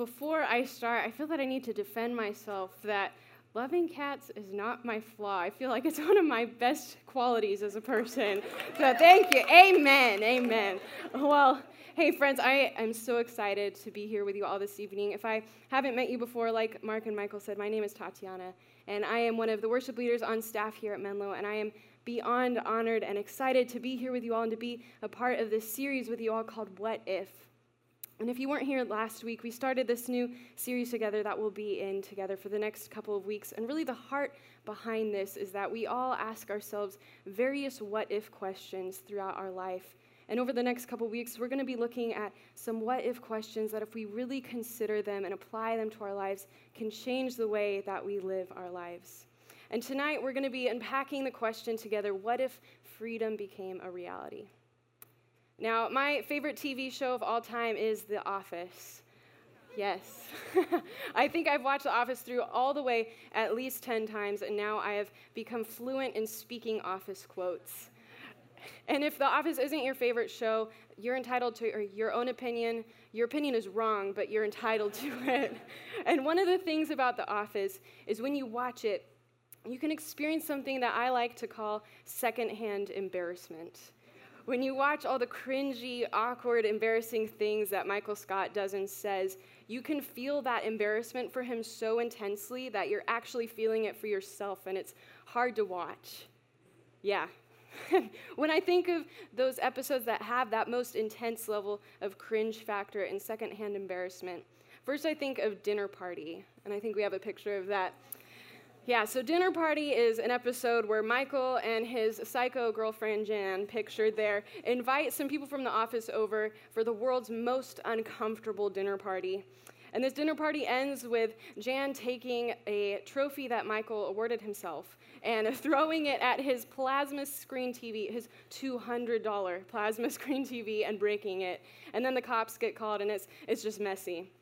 Before I start, I feel that I need to defend myself that loving cats is not my flaw. I feel like it's one of my best qualities as a person. so thank you. Amen. Amen. Well, hey, friends, I am so excited to be here with you all this evening. If I haven't met you before, like Mark and Michael said, my name is Tatiana, and I am one of the worship leaders on staff here at Menlo, and I am beyond honored and excited to be here with you all and to be a part of this series with you all called What If. And if you weren't here last week, we started this new series together that we'll be in together for the next couple of weeks. And really, the heart behind this is that we all ask ourselves various what if questions throughout our life. And over the next couple weeks, we're going to be looking at some what if questions that, if we really consider them and apply them to our lives, can change the way that we live our lives. And tonight we're going to be unpacking the question together what if freedom became a reality? Now, my favorite TV show of all time is The Office. Yes. I think I've watched The Office through all the way at least 10 times, and now I have become fluent in speaking Office quotes. And if The Office isn't your favorite show, you're entitled to your own opinion. Your opinion is wrong, but you're entitled to it. And one of the things about The Office is when you watch it, you can experience something that I like to call secondhand embarrassment. When you watch all the cringy, awkward, embarrassing things that Michael Scott does and says, you can feel that embarrassment for him so intensely that you're actually feeling it for yourself, and it's hard to watch. Yeah. when I think of those episodes that have that most intense level of cringe factor and secondhand embarrassment, first I think of Dinner Party, and I think we have a picture of that. Yeah, so Dinner Party is an episode where Michael and his psycho girlfriend Jan, pictured there, invite some people from the office over for the world's most uncomfortable dinner party. And this dinner party ends with Jan taking a trophy that Michael awarded himself and throwing it at his plasma screen TV, his $200 plasma screen TV, and breaking it. And then the cops get called, and it's, it's just messy.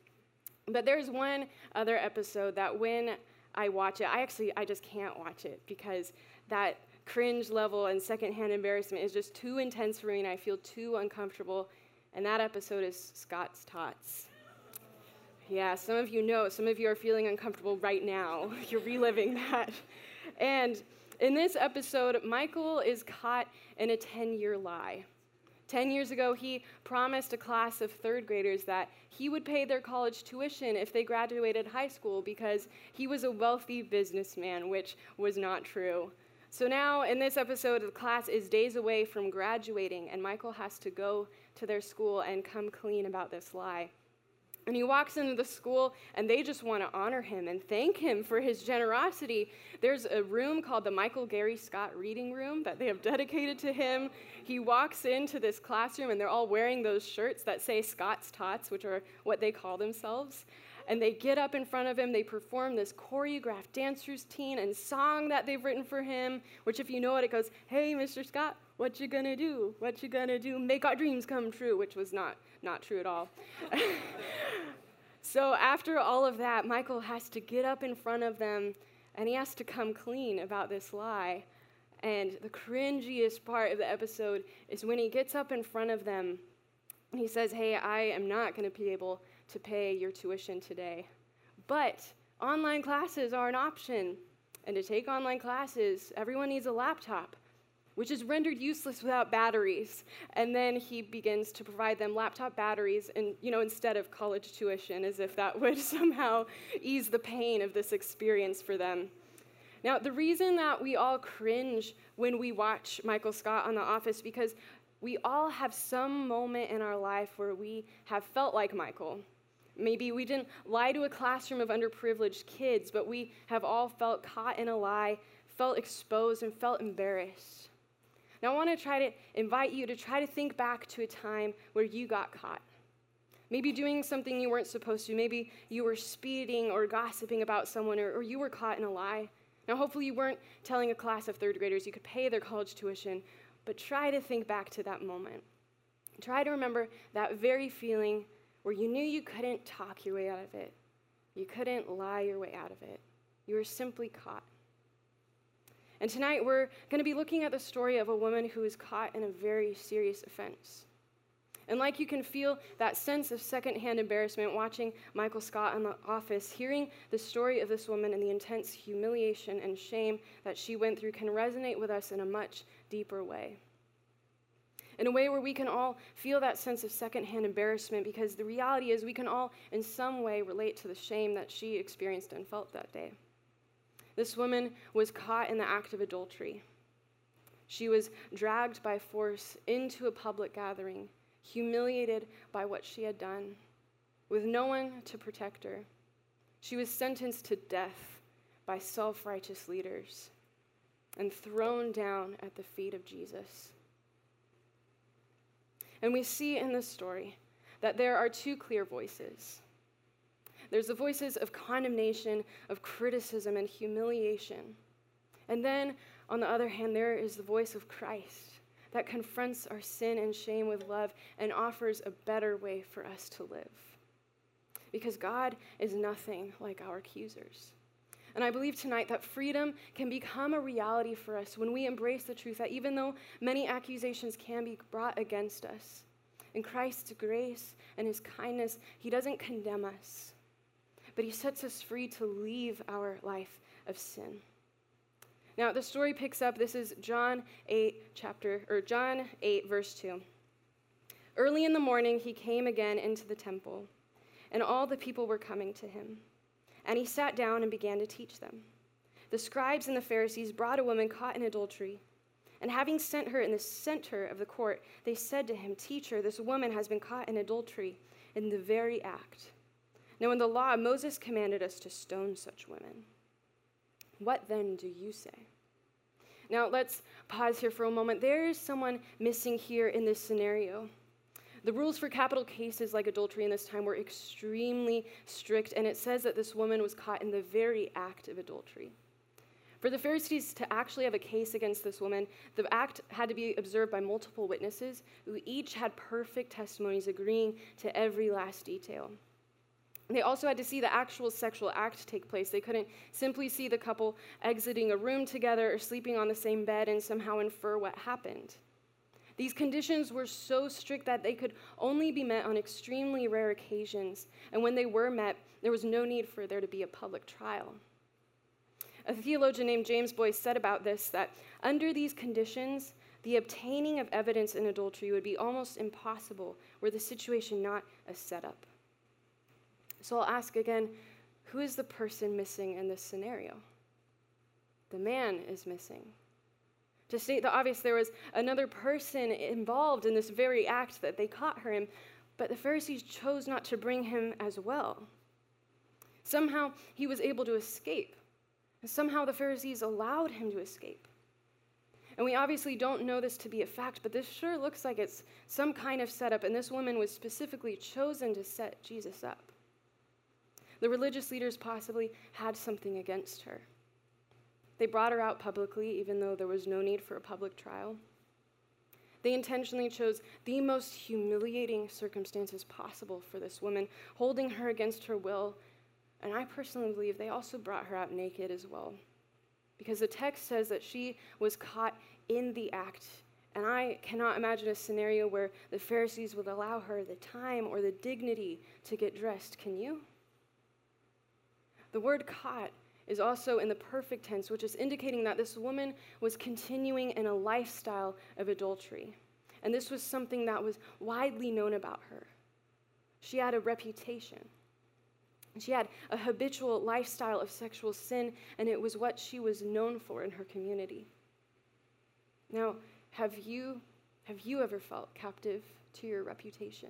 But there's one other episode that when I watch it. I actually, I just can't watch it because that cringe level and secondhand embarrassment is just too intense for me and I feel too uncomfortable. And that episode is Scott's Tots. Yeah, some of you know, some of you are feeling uncomfortable right now. You're reliving that. And in this episode, Michael is caught in a 10 year lie. 10 years ago, he promised a class of third graders that he would pay their college tuition if they graduated high school because he was a wealthy businessman, which was not true. So now, in this episode, the class is days away from graduating, and Michael has to go to their school and come clean about this lie. And he walks into the school, and they just want to honor him and thank him for his generosity. There's a room called the Michael Gary Scott Reading Room that they have dedicated to him. He walks into this classroom, and they're all wearing those shirts that say Scott's Tots, which are what they call themselves. And they get up in front of him, they perform this choreographed dance routine and song that they've written for him, which, if you know it, it goes, Hey, Mr. Scott, what you gonna do? What you gonna do? Make our dreams come true, which was not not true at all. so after all of that, Michael has to get up in front of them and he has to come clean about this lie. And the cringiest part of the episode is when he gets up in front of them and he says, Hey, I am not going to be able to pay your tuition today. But online classes are an option. And to take online classes, everyone needs a laptop which is rendered useless without batteries. And then he begins to provide them laptop batteries and, you know, instead of college tuition, as if that would somehow ease the pain of this experience for them. Now, the reason that we all cringe when we watch Michael Scott on The Office because we all have some moment in our life where we have felt like Michael. Maybe we didn't lie to a classroom of underprivileged kids, but we have all felt caught in a lie, felt exposed, and felt embarrassed. Now, I want to try to invite you to try to think back to a time where you got caught. Maybe doing something you weren't supposed to. Maybe you were speeding or gossiping about someone, or, or you were caught in a lie. Now, hopefully, you weren't telling a class of third graders you could pay their college tuition, but try to think back to that moment. Try to remember that very feeling where you knew you couldn't talk your way out of it, you couldn't lie your way out of it. You were simply caught. And tonight we're going to be looking at the story of a woman who was caught in a very serious offense. And like you can feel that sense of secondhand embarrassment watching Michael Scott in the office, hearing the story of this woman and the intense humiliation and shame that she went through can resonate with us in a much deeper way. In a way where we can all feel that sense of secondhand embarrassment because the reality is we can all, in some way, relate to the shame that she experienced and felt that day. This woman was caught in the act of adultery. She was dragged by force into a public gathering humiliated by what she had done, with no one to protect her. She was sentenced to death by self righteous leaders and thrown down at the feet of Jesus. And we see in this story that there are two clear voices there's the voices of condemnation, of criticism, and humiliation. And then, on the other hand, there is the voice of Christ that confronts our sin and shame with love and offers a better way for us to live. Because God is nothing like our accusers. And I believe tonight that freedom can become a reality for us when we embrace the truth that even though many accusations can be brought against us, in Christ's grace and his kindness, he doesn't condemn us, but he sets us free to leave our life of sin. Now, the story picks up, this is John 8, chapter, or John 8, verse 2. Early in the morning, he came again into the temple, and all the people were coming to him. And he sat down and began to teach them. The scribes and the Pharisees brought a woman caught in adultery. And having sent her in the center of the court, they said to him, Teacher, this woman has been caught in adultery in the very act. Now, in the law, Moses commanded us to stone such women. What then do you say? Now, let's pause here for a moment. There is someone missing here in this scenario. The rules for capital cases like adultery in this time were extremely strict, and it says that this woman was caught in the very act of adultery. For the Pharisees to actually have a case against this woman, the act had to be observed by multiple witnesses who each had perfect testimonies agreeing to every last detail. They also had to see the actual sexual act take place. They couldn't simply see the couple exiting a room together or sleeping on the same bed and somehow infer what happened. These conditions were so strict that they could only be met on extremely rare occasions, and when they were met, there was no need for there to be a public trial. A theologian named James Boice said about this that under these conditions, the obtaining of evidence in adultery would be almost impossible were the situation not a setup. So I'll ask again who is the person missing in this scenario? The man is missing. To state the obvious, there was another person involved in this very act that they caught her in, but the Pharisees chose not to bring him as well. Somehow he was able to escape. And somehow the Pharisees allowed him to escape. And we obviously don't know this to be a fact, but this sure looks like it's some kind of setup, and this woman was specifically chosen to set Jesus up. The religious leaders possibly had something against her. They brought her out publicly, even though there was no need for a public trial. They intentionally chose the most humiliating circumstances possible for this woman, holding her against her will. And I personally believe they also brought her out naked as well. Because the text says that she was caught in the act. And I cannot imagine a scenario where the Pharisees would allow her the time or the dignity to get dressed. Can you? The word caught is also in the perfect tense, which is indicating that this woman was continuing in a lifestyle of adultery. And this was something that was widely known about her. She had a reputation. She had a habitual lifestyle of sexual sin, and it was what she was known for in her community. Now, have you, have you ever felt captive to your reputation?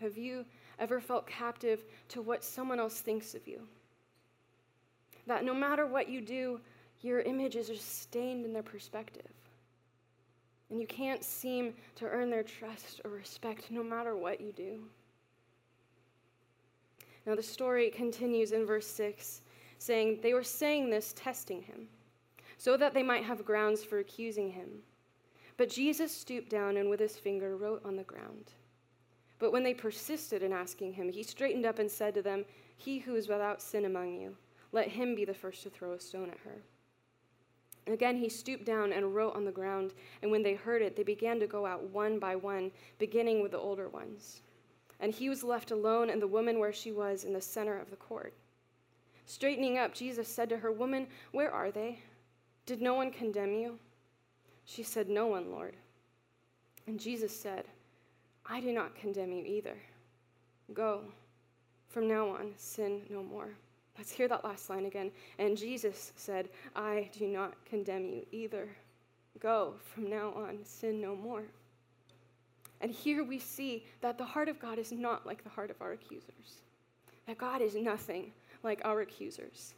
Have you ever felt captive to what someone else thinks of you? That no matter what you do, your images are stained in their perspective. And you can't seem to earn their trust or respect no matter what you do. Now, the story continues in verse 6, saying, They were saying this, testing him, so that they might have grounds for accusing him. But Jesus stooped down and with his finger wrote on the ground. But when they persisted in asking him, he straightened up and said to them, He who is without sin among you, let him be the first to throw a stone at her. Again, he stooped down and wrote on the ground, and when they heard it, they began to go out one by one, beginning with the older ones. And he was left alone, and the woman where she was in the center of the court. Straightening up, Jesus said to her, Woman, where are they? Did no one condemn you? She said, No one, Lord. And Jesus said, I do not condemn you either. Go. From now on, sin no more. Let's hear that last line again. And Jesus said, I do not condemn you either. Go, from now on, sin no more. And here we see that the heart of God is not like the heart of our accusers, that God is nothing like our accusers.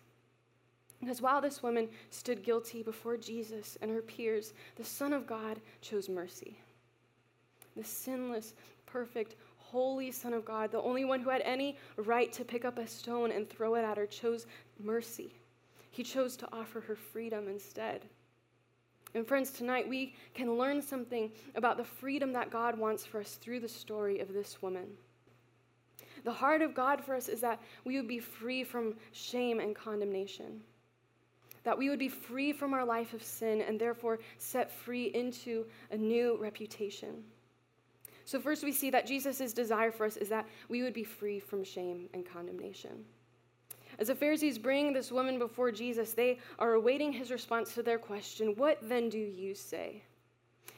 Because while this woman stood guilty before Jesus and her peers, the Son of God chose mercy. The sinless, perfect, holy Son of God, the only one who had any right to pick up a stone and throw it at her, chose mercy. He chose to offer her freedom instead. And friends, tonight we can learn something about the freedom that God wants for us through the story of this woman. The heart of God for us is that we would be free from shame and condemnation, that we would be free from our life of sin and therefore set free into a new reputation. So, first, we see that Jesus' desire for us is that we would be free from shame and condemnation. As the Pharisees bring this woman before Jesus, they are awaiting his response to their question What then do you say?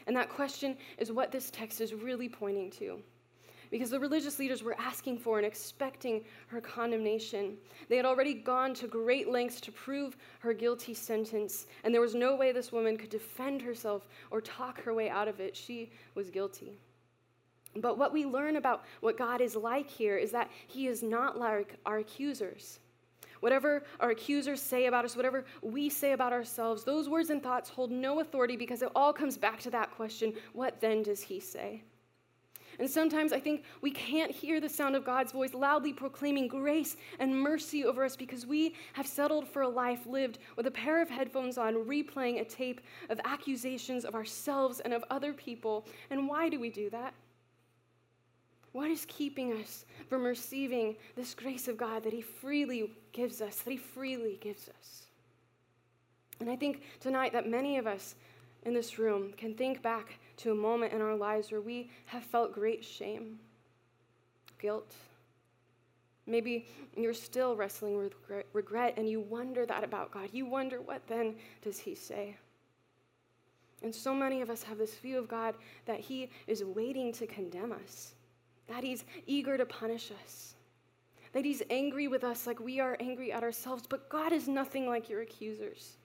And that question is what this text is really pointing to. Because the religious leaders were asking for and expecting her condemnation. They had already gone to great lengths to prove her guilty sentence, and there was no way this woman could defend herself or talk her way out of it. She was guilty. But what we learn about what God is like here is that He is not like our accusers. Whatever our accusers say about us, whatever we say about ourselves, those words and thoughts hold no authority because it all comes back to that question what then does He say? And sometimes I think we can't hear the sound of God's voice loudly proclaiming grace and mercy over us because we have settled for a life lived with a pair of headphones on, replaying a tape of accusations of ourselves and of other people. And why do we do that? What is keeping us from receiving this grace of God that He freely gives us, that He freely gives us? And I think tonight that many of us in this room can think back to a moment in our lives where we have felt great shame, guilt. Maybe you're still wrestling with regret and you wonder that about God. You wonder, what then does He say? And so many of us have this view of God that He is waiting to condemn us that He's eager to punish us, that He's angry with us like we are angry at ourselves. But God is nothing like your accusers.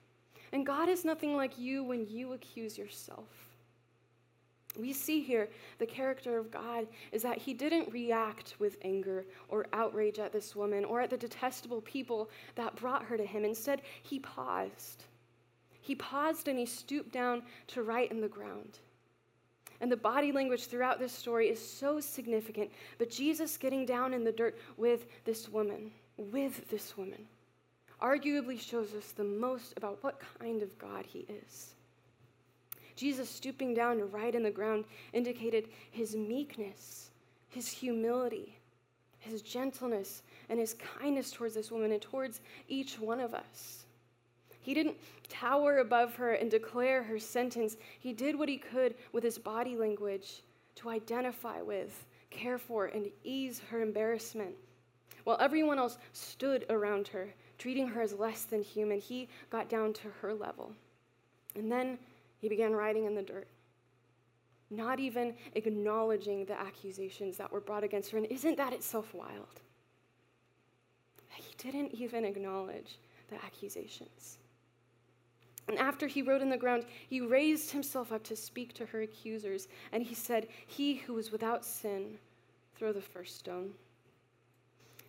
And God is nothing like you when you accuse yourself. We see here the character of God is that he didn't react with anger or outrage at this woman or at the detestable people that brought her to him. Instead, he paused. He paused and he stooped down to write in the ground. And the body language throughout this story is so significant. But Jesus getting down in the dirt with this woman, with this woman, arguably shows us the most about what kind of God he is. Jesus stooping down to write in the ground indicated his meekness, his humility, his gentleness, and his kindness towards this woman and towards each one of us. He didn't tower above her and declare her sentence. He did what he could with his body language to identify with, care for, and ease her embarrassment. While everyone else stood around her, treating her as less than human, he got down to her level. And then he began writing in the dirt, not even acknowledging the accusations that were brought against her. And isn't that itself wild? He didn't even acknowledge the accusations. And after he wrote in the ground, he raised himself up to speak to her accusers, and he said, He who was without sin, throw the first stone.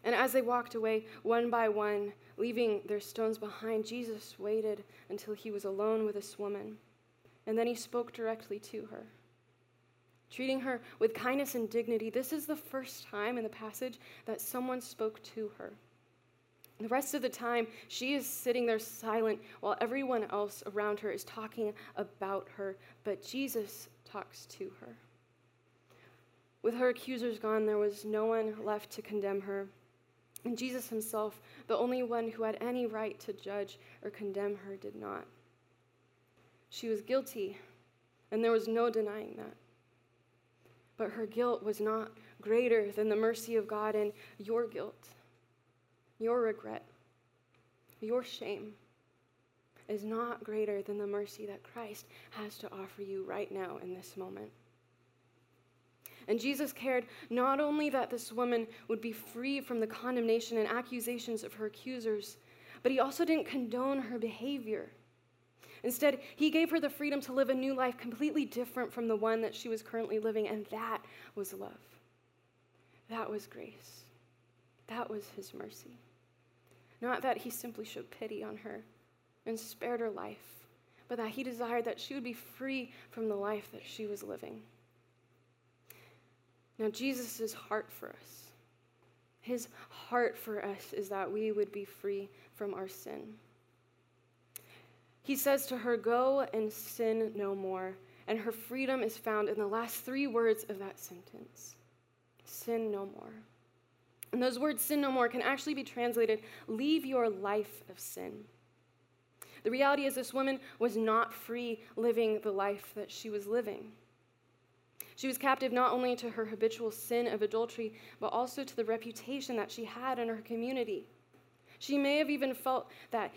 And as they walked away, one by one, leaving their stones behind, Jesus waited until he was alone with this woman. And then he spoke directly to her, treating her with kindness and dignity. This is the first time in the passage that someone spoke to her. The rest of the time, she is sitting there silent while everyone else around her is talking about her, but Jesus talks to her. With her accusers gone, there was no one left to condemn her. And Jesus himself, the only one who had any right to judge or condemn her, did not. She was guilty, and there was no denying that. But her guilt was not greater than the mercy of God, and your guilt, your regret, your shame is not greater than the mercy that Christ has to offer you right now in this moment. And Jesus cared not only that this woman would be free from the condemnation and accusations of her accusers, but he also didn't condone her behavior. Instead, he gave her the freedom to live a new life completely different from the one that she was currently living, and that was love. That was grace. That was his mercy. Not that he simply showed pity on her and spared her life, but that he desired that she would be free from the life that she was living. Now, Jesus' heart for us, his heart for us is that we would be free from our sin. He says to her, Go and sin no more. And her freedom is found in the last three words of that sentence sin no more. And those words, sin no more, can actually be translated, leave your life of sin. The reality is, this woman was not free living the life that she was living. She was captive not only to her habitual sin of adultery, but also to the reputation that she had in her community. She may have even felt that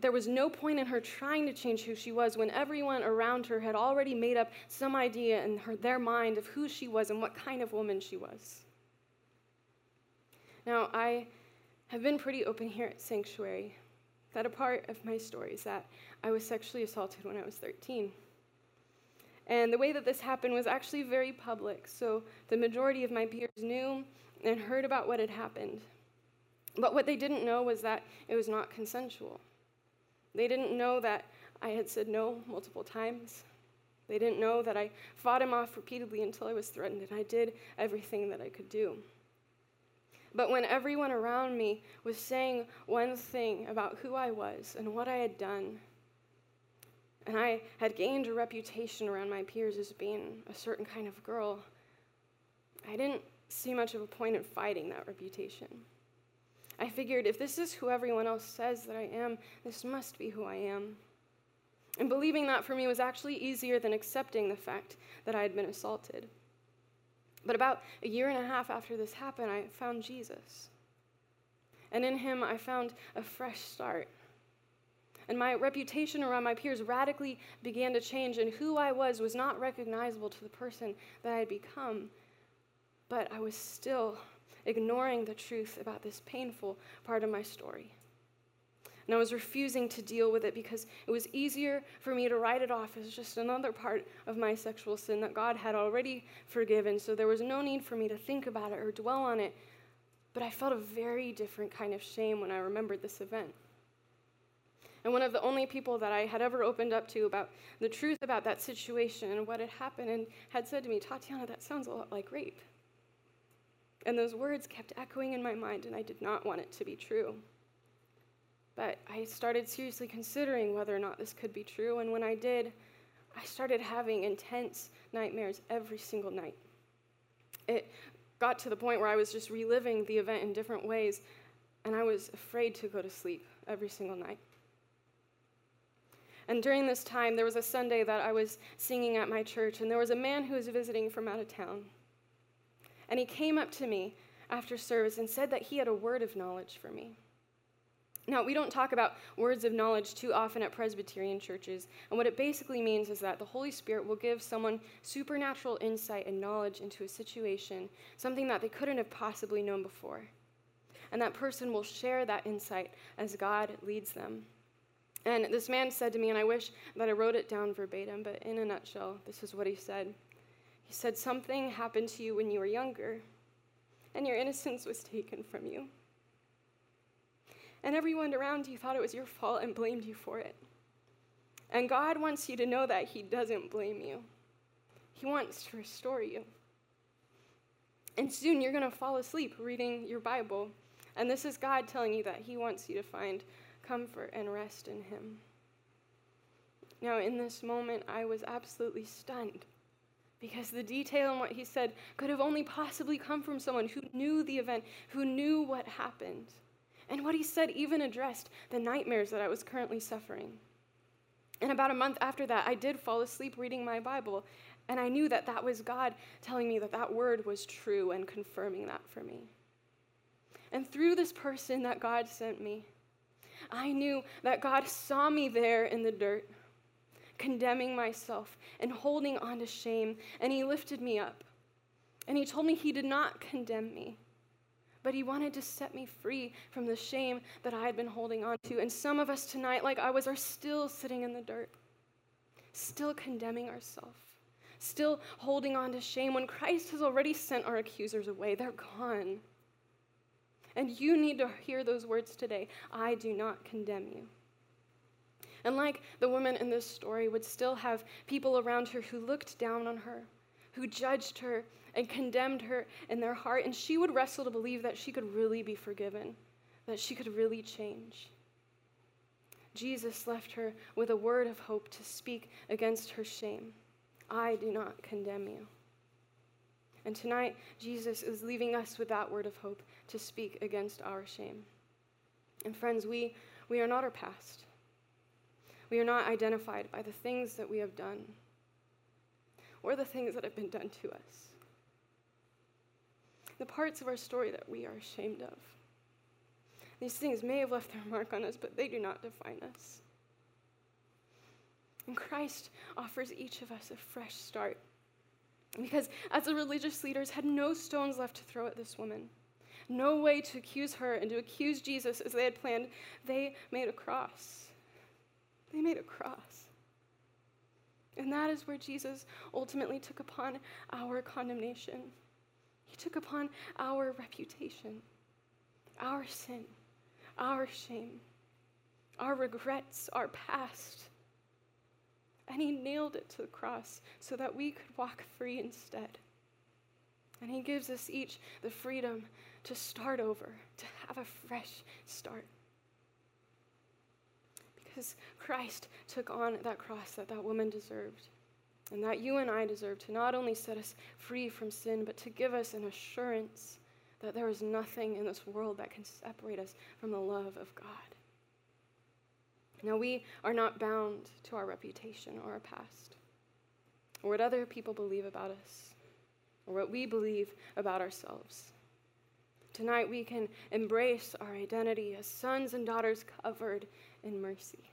there was no point in her trying to change who she was when everyone around her had already made up some idea in her, their mind of who she was and what kind of woman she was. Now, I have been pretty open here at Sanctuary that a part of my story is that I was sexually assaulted when I was 13. And the way that this happened was actually very public, so the majority of my peers knew and heard about what had happened. But what they didn't know was that it was not consensual. They didn't know that I had said no multiple times. They didn't know that I fought him off repeatedly until I was threatened, and I did everything that I could do. But when everyone around me was saying one thing about who I was and what I had done, and I had gained a reputation around my peers as being a certain kind of girl, I didn't see much of a point in fighting that reputation. I figured if this is who everyone else says that I am, this must be who I am. And believing that for me was actually easier than accepting the fact that I had been assaulted. But about a year and a half after this happened, I found Jesus. And in him, I found a fresh start. And my reputation around my peers radically began to change, and who I was was not recognizable to the person that I had become. But I was still ignoring the truth about this painful part of my story. And I was refusing to deal with it because it was easier for me to write it off as just another part of my sexual sin that God had already forgiven. So there was no need for me to think about it or dwell on it. But I felt a very different kind of shame when I remembered this event. And one of the only people that I had ever opened up to about the truth about that situation and what had happened and had said to me, Tatiana, that sounds a lot like rape. And those words kept echoing in my mind, and I did not want it to be true. But I started seriously considering whether or not this could be true. And when I did, I started having intense nightmares every single night. It got to the point where I was just reliving the event in different ways, and I was afraid to go to sleep every single night. And during this time, there was a Sunday that I was singing at my church, and there was a man who was visiting from out of town. And he came up to me after service and said that he had a word of knowledge for me. Now, we don't talk about words of knowledge too often at Presbyterian churches, and what it basically means is that the Holy Spirit will give someone supernatural insight and knowledge into a situation, something that they couldn't have possibly known before. And that person will share that insight as God leads them. And this man said to me, and I wish that I wrote it down verbatim, but in a nutshell, this is what he said. He said, Something happened to you when you were younger, and your innocence was taken from you and everyone around you thought it was your fault and blamed you for it. And God wants you to know that He doesn't blame you, He wants to restore you. And soon you're going to fall asleep reading your Bible. And this is God telling you that He wants you to find comfort and rest in Him. Now, in this moment, I was absolutely stunned because the detail in what He said could have only possibly come from someone who knew the event, who knew what happened. And what he said even addressed the nightmares that I was currently suffering. And about a month after that, I did fall asleep reading my Bible. And I knew that that was God telling me that that word was true and confirming that for me. And through this person that God sent me, I knew that God saw me there in the dirt, condemning myself and holding on to shame, and He lifted me up. And He told me He did not condemn me, but He wanted to set me free from the shame that I had been holding on to. And some of us tonight, like I was, are still sitting in the dirt, still condemning ourselves, still holding on to shame when Christ has already sent our accusers away. They're gone. And you need to hear those words today I do not condemn you. And like the woman in this story would still have people around her who looked down on her, who judged her and condemned her in their heart, and she would wrestle to believe that she could really be forgiven, that she could really change. Jesus left her with a word of hope to speak against her shame. I do not condemn you. And tonight, Jesus is leaving us with that word of hope to speak against our shame. And friends, we, we are not our past. We are not identified by the things that we have done or the things that have been done to us. The parts of our story that we are ashamed of. These things may have left their mark on us, but they do not define us. And Christ offers each of us a fresh start because as the religious leaders had no stones left to throw at this woman, no way to accuse her and to accuse Jesus as they had planned, they made a cross. They made a cross. And that is where Jesus ultimately took upon our condemnation. He took upon our reputation, our sin, our shame, our regrets, our past and he nailed it to the cross so that we could walk free instead. And he gives us each the freedom to start over, to have a fresh start. Because Christ took on that cross that that woman deserved, and that you and I deserve to not only set us free from sin, but to give us an assurance that there is nothing in this world that can separate us from the love of God. Now, we are not bound to our reputation or our past, or what other people believe about us, or what we believe about ourselves. Tonight, we can embrace our identity as sons and daughters covered in mercy.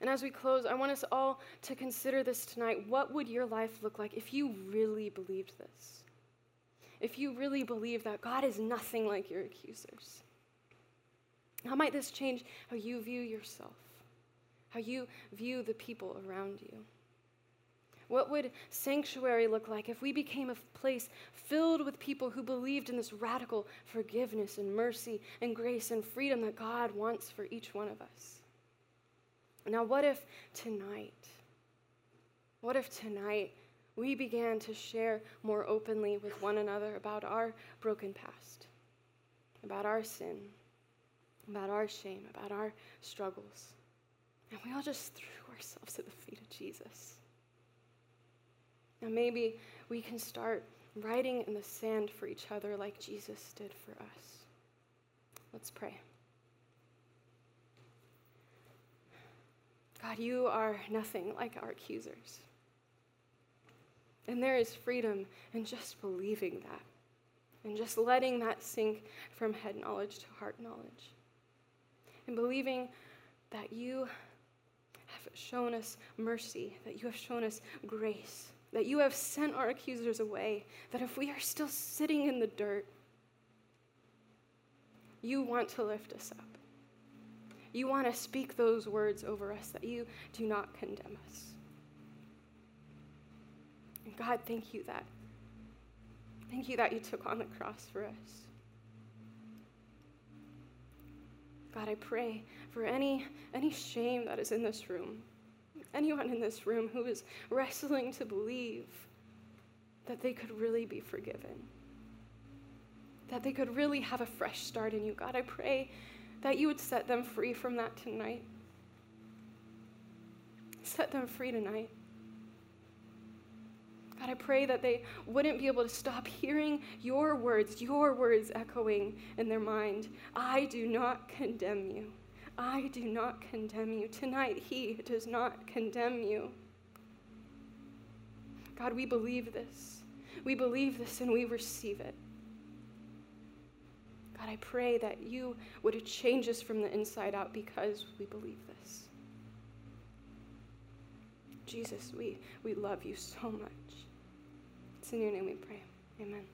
And as we close, I want us all to consider this tonight. What would your life look like if you really believed this? If you really believe that God is nothing like your accusers? How might this change how you view yourself, how you view the people around you? What would sanctuary look like if we became a place filled with people who believed in this radical forgiveness and mercy and grace and freedom that God wants for each one of us? Now, what if tonight, what if tonight we began to share more openly with one another about our broken past, about our sin? about our shame, about our struggles. And we all just threw ourselves at the feet of Jesus. Now, maybe we can start writing in the sand for each other like Jesus did for us. Let's pray. God, you are nothing like our accusers. And there is freedom in just believing that and just letting that sink from head knowledge to heart knowledge and believing that you have shown us mercy, that you have shown us grace, that you have sent our accusers away, that if we are still sitting in the dirt, you want to lift us up. You want to speak those words over us that you do not condemn us. And God, thank you that. Thank you that you took on the cross for us. God, I pray for any, any shame that is in this room, anyone in this room who is wrestling to believe that they could really be forgiven, that they could really have a fresh start in you. God, I pray that you would set them free from that tonight. Set them free tonight. God, I pray that they wouldn't be able to stop hearing your words, your words echoing in their mind. I do not condemn you. I do not condemn you. Tonight, He does not condemn you. God, we believe this. We believe this and we receive it. God, I pray that you would change us from the inside out because we believe this. Jesus, we, we love you so much. It's in your name we pray. Amen.